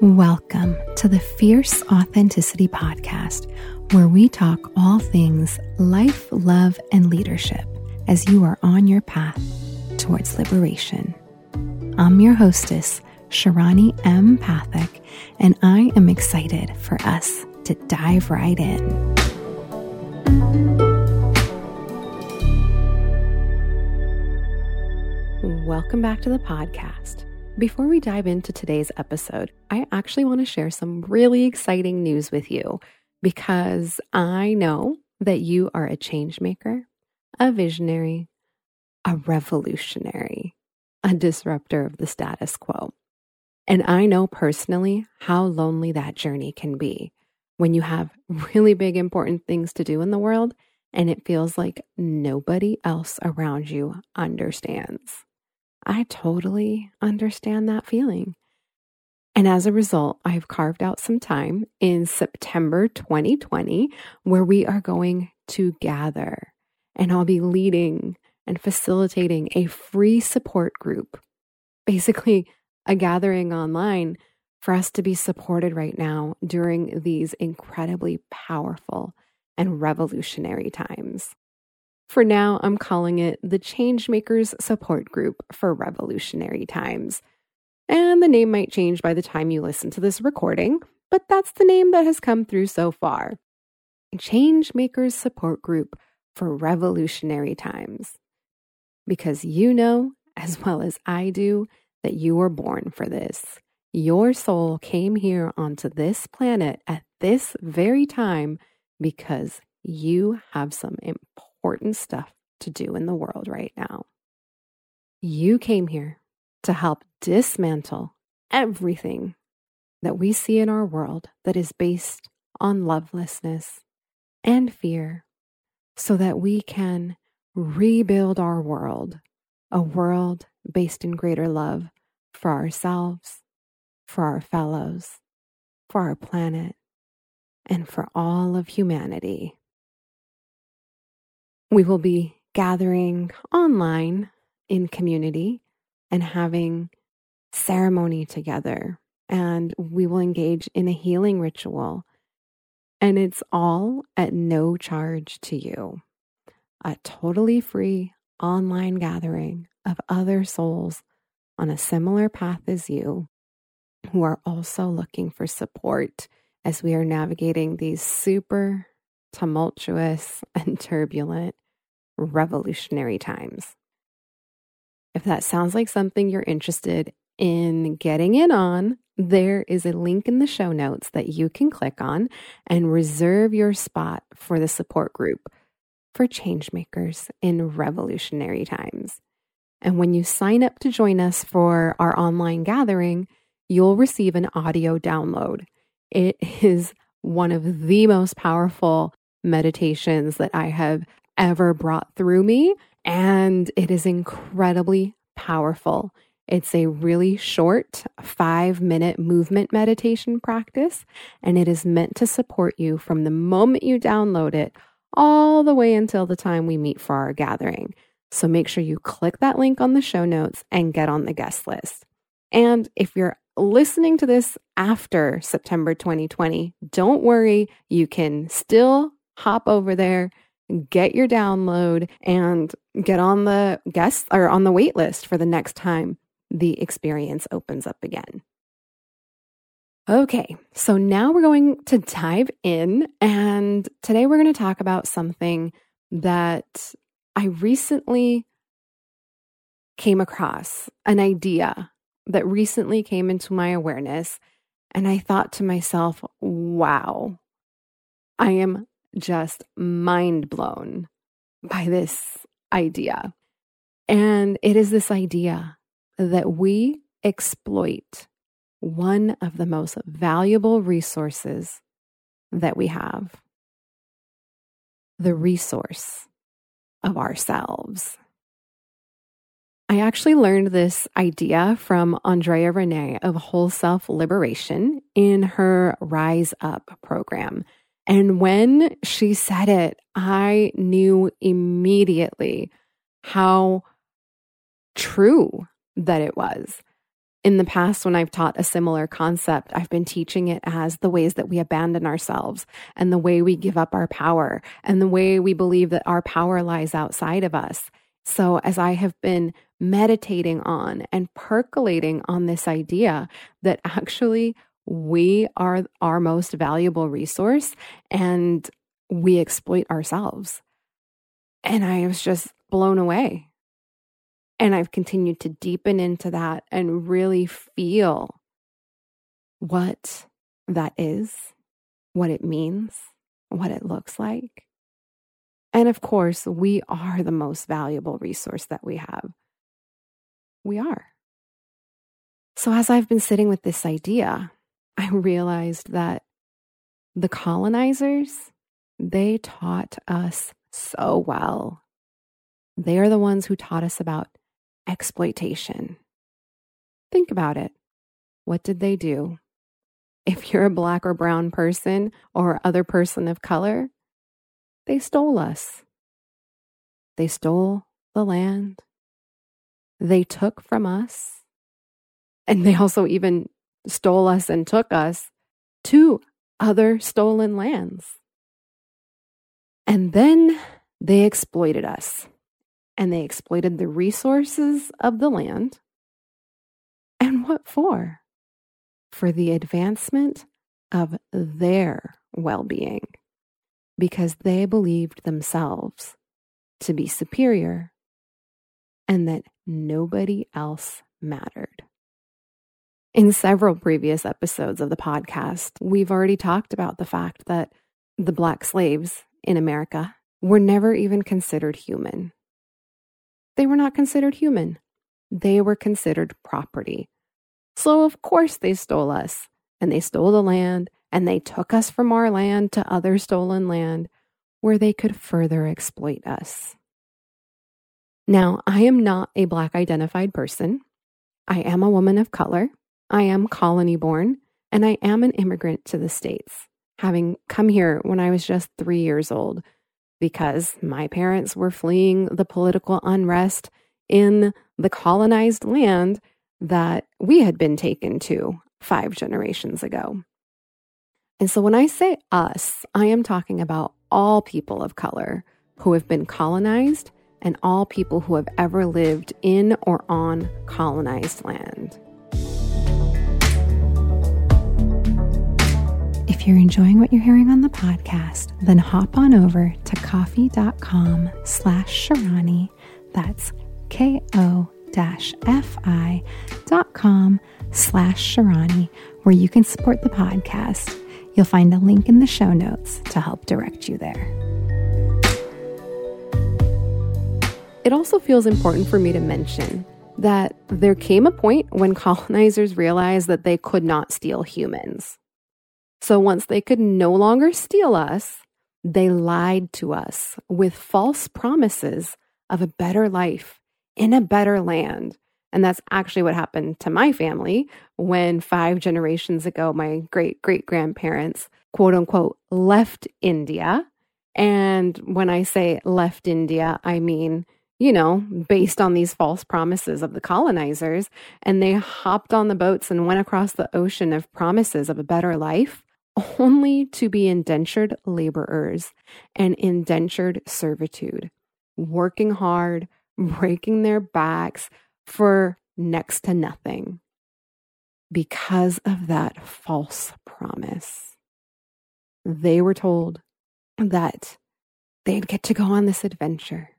Welcome to the Fierce Authenticity Podcast, where we talk all things life, love, and leadership as you are on your path towards liberation. I'm your hostess, Shirani M. Pathak, and I am excited for us to dive right in. Welcome back to the podcast. Before we dive into today's episode, I actually want to share some really exciting news with you because I know that you are a change maker, a visionary, a revolutionary, a disruptor of the status quo. And I know personally how lonely that journey can be when you have really big, important things to do in the world and it feels like nobody else around you understands. I totally understand that feeling. And as a result, I've carved out some time in September 2020 where we are going to gather and I'll be leading and facilitating a free support group, basically a gathering online for us to be supported right now during these incredibly powerful and revolutionary times. For now, I'm calling it the Changemakers Support Group for Revolutionary Times. And the name might change by the time you listen to this recording, but that's the name that has come through so far. Changemakers Support Group for Revolutionary Times. Because you know, as well as I do, that you were born for this. Your soul came here onto this planet at this very time because you have some important important stuff to do in the world right now. You came here to help dismantle everything that we see in our world that is based on lovelessness and fear so that we can rebuild our world, a world based in greater love for ourselves, for our fellows, for our planet, and for all of humanity. We will be gathering online in community and having ceremony together. And we will engage in a healing ritual. And it's all at no charge to you. A totally free online gathering of other souls on a similar path as you who are also looking for support as we are navigating these super tumultuous and turbulent revolutionary times. If that sounds like something you're interested in getting in on, there is a link in the show notes that you can click on and reserve your spot for the support group for changemakers in revolutionary times. And when you sign up to join us for our online gathering, you'll receive an audio download. It is one of the most powerful meditations that I have ever brought through me. And it is incredibly powerful. It's a really short five minute movement meditation practice, and it is meant to support you from the moment you download it all the way until the time we meet for our gathering. So make sure you click that link on the show notes and get on the guest list. And if you're listening to this after September 2020, don't worry, you can still hop over there get your download and get on the guest or on the wait list for the next time the experience opens up again. Okay, so now we're going to dive in, and today we're going to talk about something that I recently came across an idea that recently came into my awareness. And I thought to myself, wow, I am just mind blown by this idea. And it is this idea that we exploit one of the most valuable resources that we have the resource of ourselves. I actually learned this idea from Andrea Renee of Whole Self Liberation in her Rise Up program. And when she said it, I knew immediately how true that it was. In the past, when I've taught a similar concept, I've been teaching it as the ways that we abandon ourselves and the way we give up our power and the way we believe that our power lies outside of us. So, as I have been meditating on and percolating on this idea that actually we are our most valuable resource and we exploit ourselves. And I was just blown away. And I've continued to deepen into that and really feel what that is, what it means, what it looks like. And of course, we are the most valuable resource that we have. We are. So, as I've been sitting with this idea, I realized that the colonizers, they taught us so well. They are the ones who taught us about exploitation. Think about it. What did they do? If you're a black or brown person or other person of color, they stole us. They stole the land. They took from us. And they also even stole us and took us to other stolen lands. And then they exploited us and they exploited the resources of the land. And what for? For the advancement of their well being, because they believed themselves to be superior and that nobody else mattered. In several previous episodes of the podcast, we've already talked about the fact that the Black slaves in America were never even considered human. They were not considered human. They were considered property. So, of course, they stole us and they stole the land and they took us from our land to other stolen land where they could further exploit us. Now, I am not a Black identified person. I am a woman of color. I am colony born and I am an immigrant to the States, having come here when I was just three years old because my parents were fleeing the political unrest in the colonized land that we had been taken to five generations ago. And so when I say us, I am talking about all people of color who have been colonized and all people who have ever lived in or on colonized land. If you're enjoying what you're hearing on the podcast, then hop on over to ko-fi.com slash Shirani. That's K-O dash F-I dot com slash Shirani, where you can support the podcast. You'll find a link in the show notes to help direct you there. It also feels important for me to mention that there came a point when colonizers realized that they could not steal humans. So once they could no longer steal us, they lied to us with false promises of a better life in a better land. And that's actually what happened to my family when five generations ago, my great great grandparents, quote unquote, left India. And when I say left India, I mean, you know, based on these false promises of the colonizers. And they hopped on the boats and went across the ocean of promises of a better life only to be indentured laborers and indentured servitude, working hard, breaking their backs for next to nothing because of that false promise. They were told that they'd get to go on this adventure,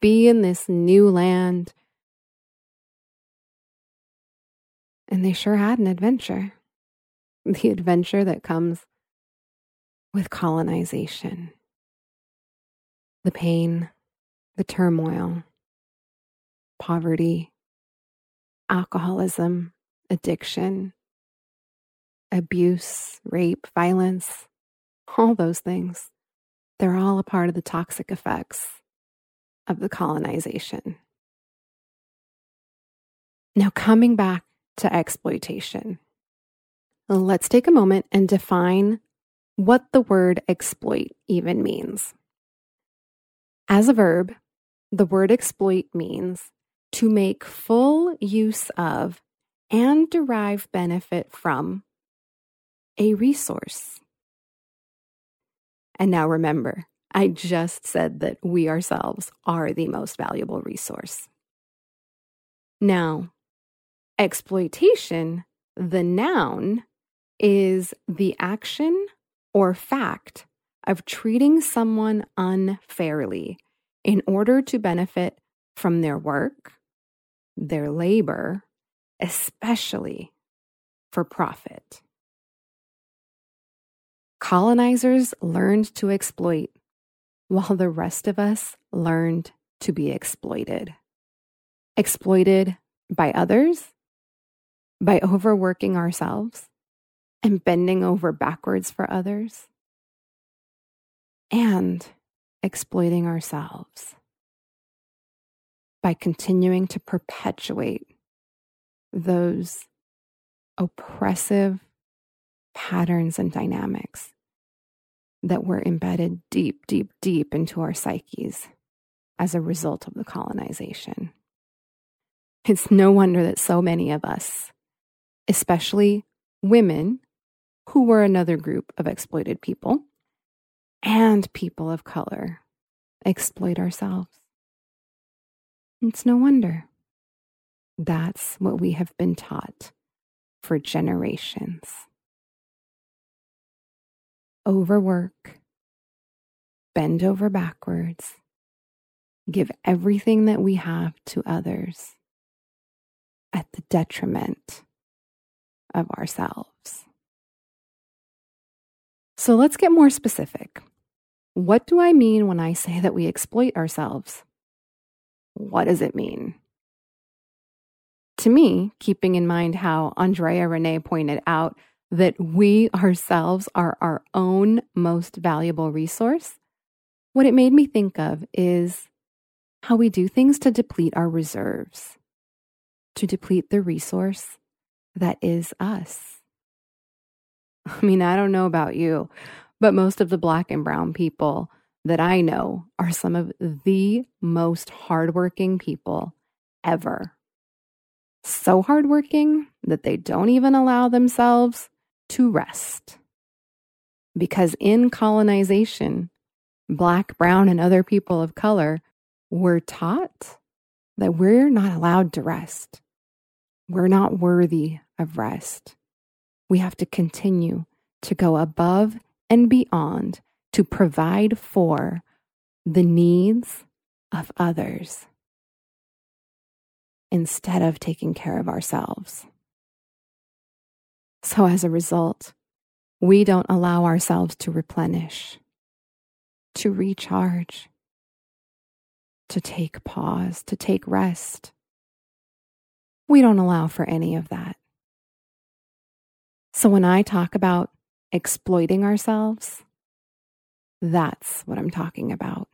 be in this new land. And they sure had an adventure the adventure that comes with colonization, the pain, the turmoil, poverty, alcoholism, addiction, abuse, rape, violence, all those things. They're all a part of the toxic effects of the colonization. Now, coming back to exploitation. Let's take a moment and define what the word exploit even means. As a verb, the word exploit means to make full use of and derive benefit from a resource. And now remember, I just said that we ourselves are the most valuable resource. Now, exploitation, the noun, is the action or fact of treating someone unfairly in order to benefit from their work, their labor, especially for profit. Colonizers learned to exploit, while the rest of us learned to be exploited. Exploited by others, by overworking ourselves, and bending over backwards for others, and exploiting ourselves by continuing to perpetuate those oppressive patterns and dynamics that were embedded deep, deep, deep into our psyches as a result of the colonization. It's no wonder that so many of us, especially women, who were another group of exploited people, and people of color, exploit ourselves. It's no wonder. That's what we have been taught for generations. Overwork, bend over backwards, give everything that we have to others at the detriment of ourselves. So let's get more specific. What do I mean when I say that we exploit ourselves? What does it mean? To me, keeping in mind how Andrea Renee pointed out that we ourselves are our own most valuable resource, what it made me think of is how we do things to deplete our reserves, to deplete the resource that is us. I mean, I don't know about you, but most of the black and brown people that I know are some of the most hardworking people ever so hardworking that they don't even allow themselves to rest. Because in colonization, Black, Brown, and other people of color were taught that we're not allowed to rest. We're not worthy of rest. We have to continue to go above and beyond to provide for the needs of others instead of taking care of ourselves. So, as a result, we don't allow ourselves to replenish, to recharge, to take pause, to take rest. We don't allow for any of that. So, when I talk about exploiting ourselves, that's what I'm talking about.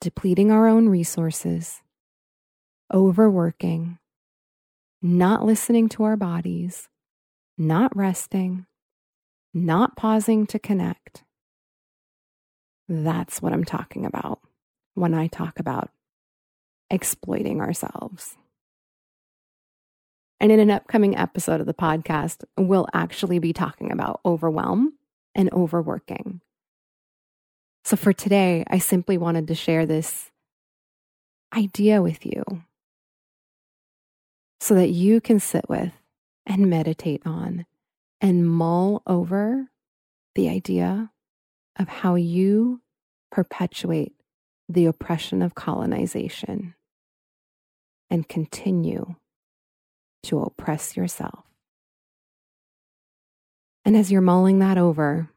Depleting our own resources overworking, not listening to our bodies, not resting, not pausing to connect. That's what I'm talking about when I talk about exploiting ourselves. And in an upcoming episode of the podcast, we'll actually be talking about overwhelm and overworking. So for today, I simply wanted to share this idea with you so that you can sit with and meditate on and mull over the idea of how you perpetuate the oppression of colonization and continue to oppress yourself. And as you're mulling that over,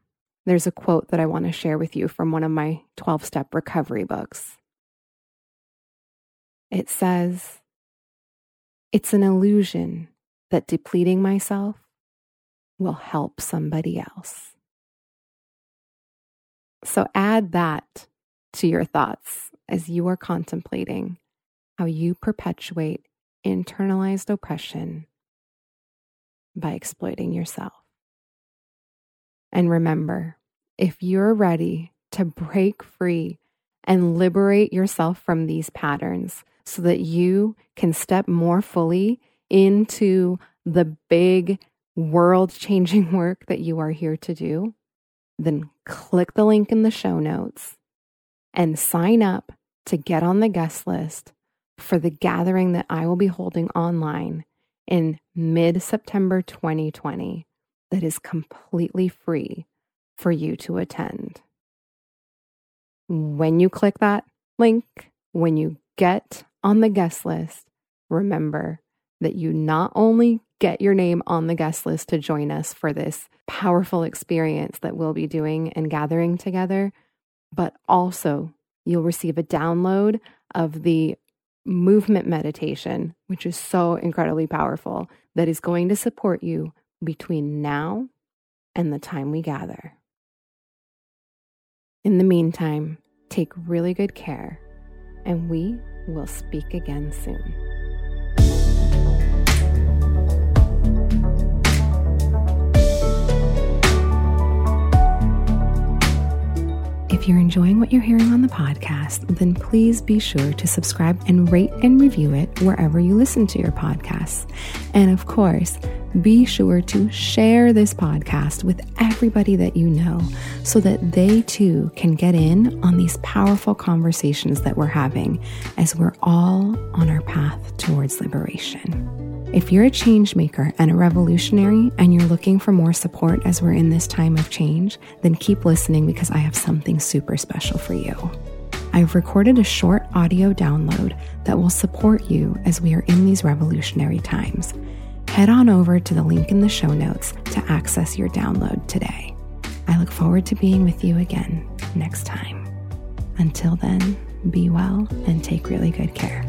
there's a quote that I want to share with you from one of my 12 step recovery books. It says, it's an illusion that depleting myself will help somebody else. So add that to your thoughts as you are contemplating how you perpetuate internalized oppression by exploiting yourself. And remember, if you're ready to break free and liberate yourself from these patterns, so that you can step more fully into the big world changing work that you are here to do, then click the link in the show notes and sign up to get on the guest list for the gathering that I will be holding online in mid September 2020 that is completely free for you to attend. When you click that link, when you get on the guest list, remember that you not only get your name on the guest list to join us for this powerful experience that we'll be doing and gathering together, but also you'll receive a download of the movement meditation, which is so incredibly powerful, that is going to support you between now and the time we gather. In the meantime, take really good care, and we will speak again soon. If you're enjoying what you're hearing on the podcast, then please be sure to subscribe and rate and review it wherever you listen to your podcasts. And of course, be sure to share this podcast with everybody that you know so that they too can get in on these powerful conversations that we're having as we're all on our path towards liberation. If you're a change maker and a revolutionary and you're looking for more support as we're in this time of change, then keep listening because I have something super special for you. I've recorded a short audio download that will support you as we are in these revolutionary times. Head on over to the link in the show notes to access your download today. I look forward to being with you again next time. Until then, be well and take really good care.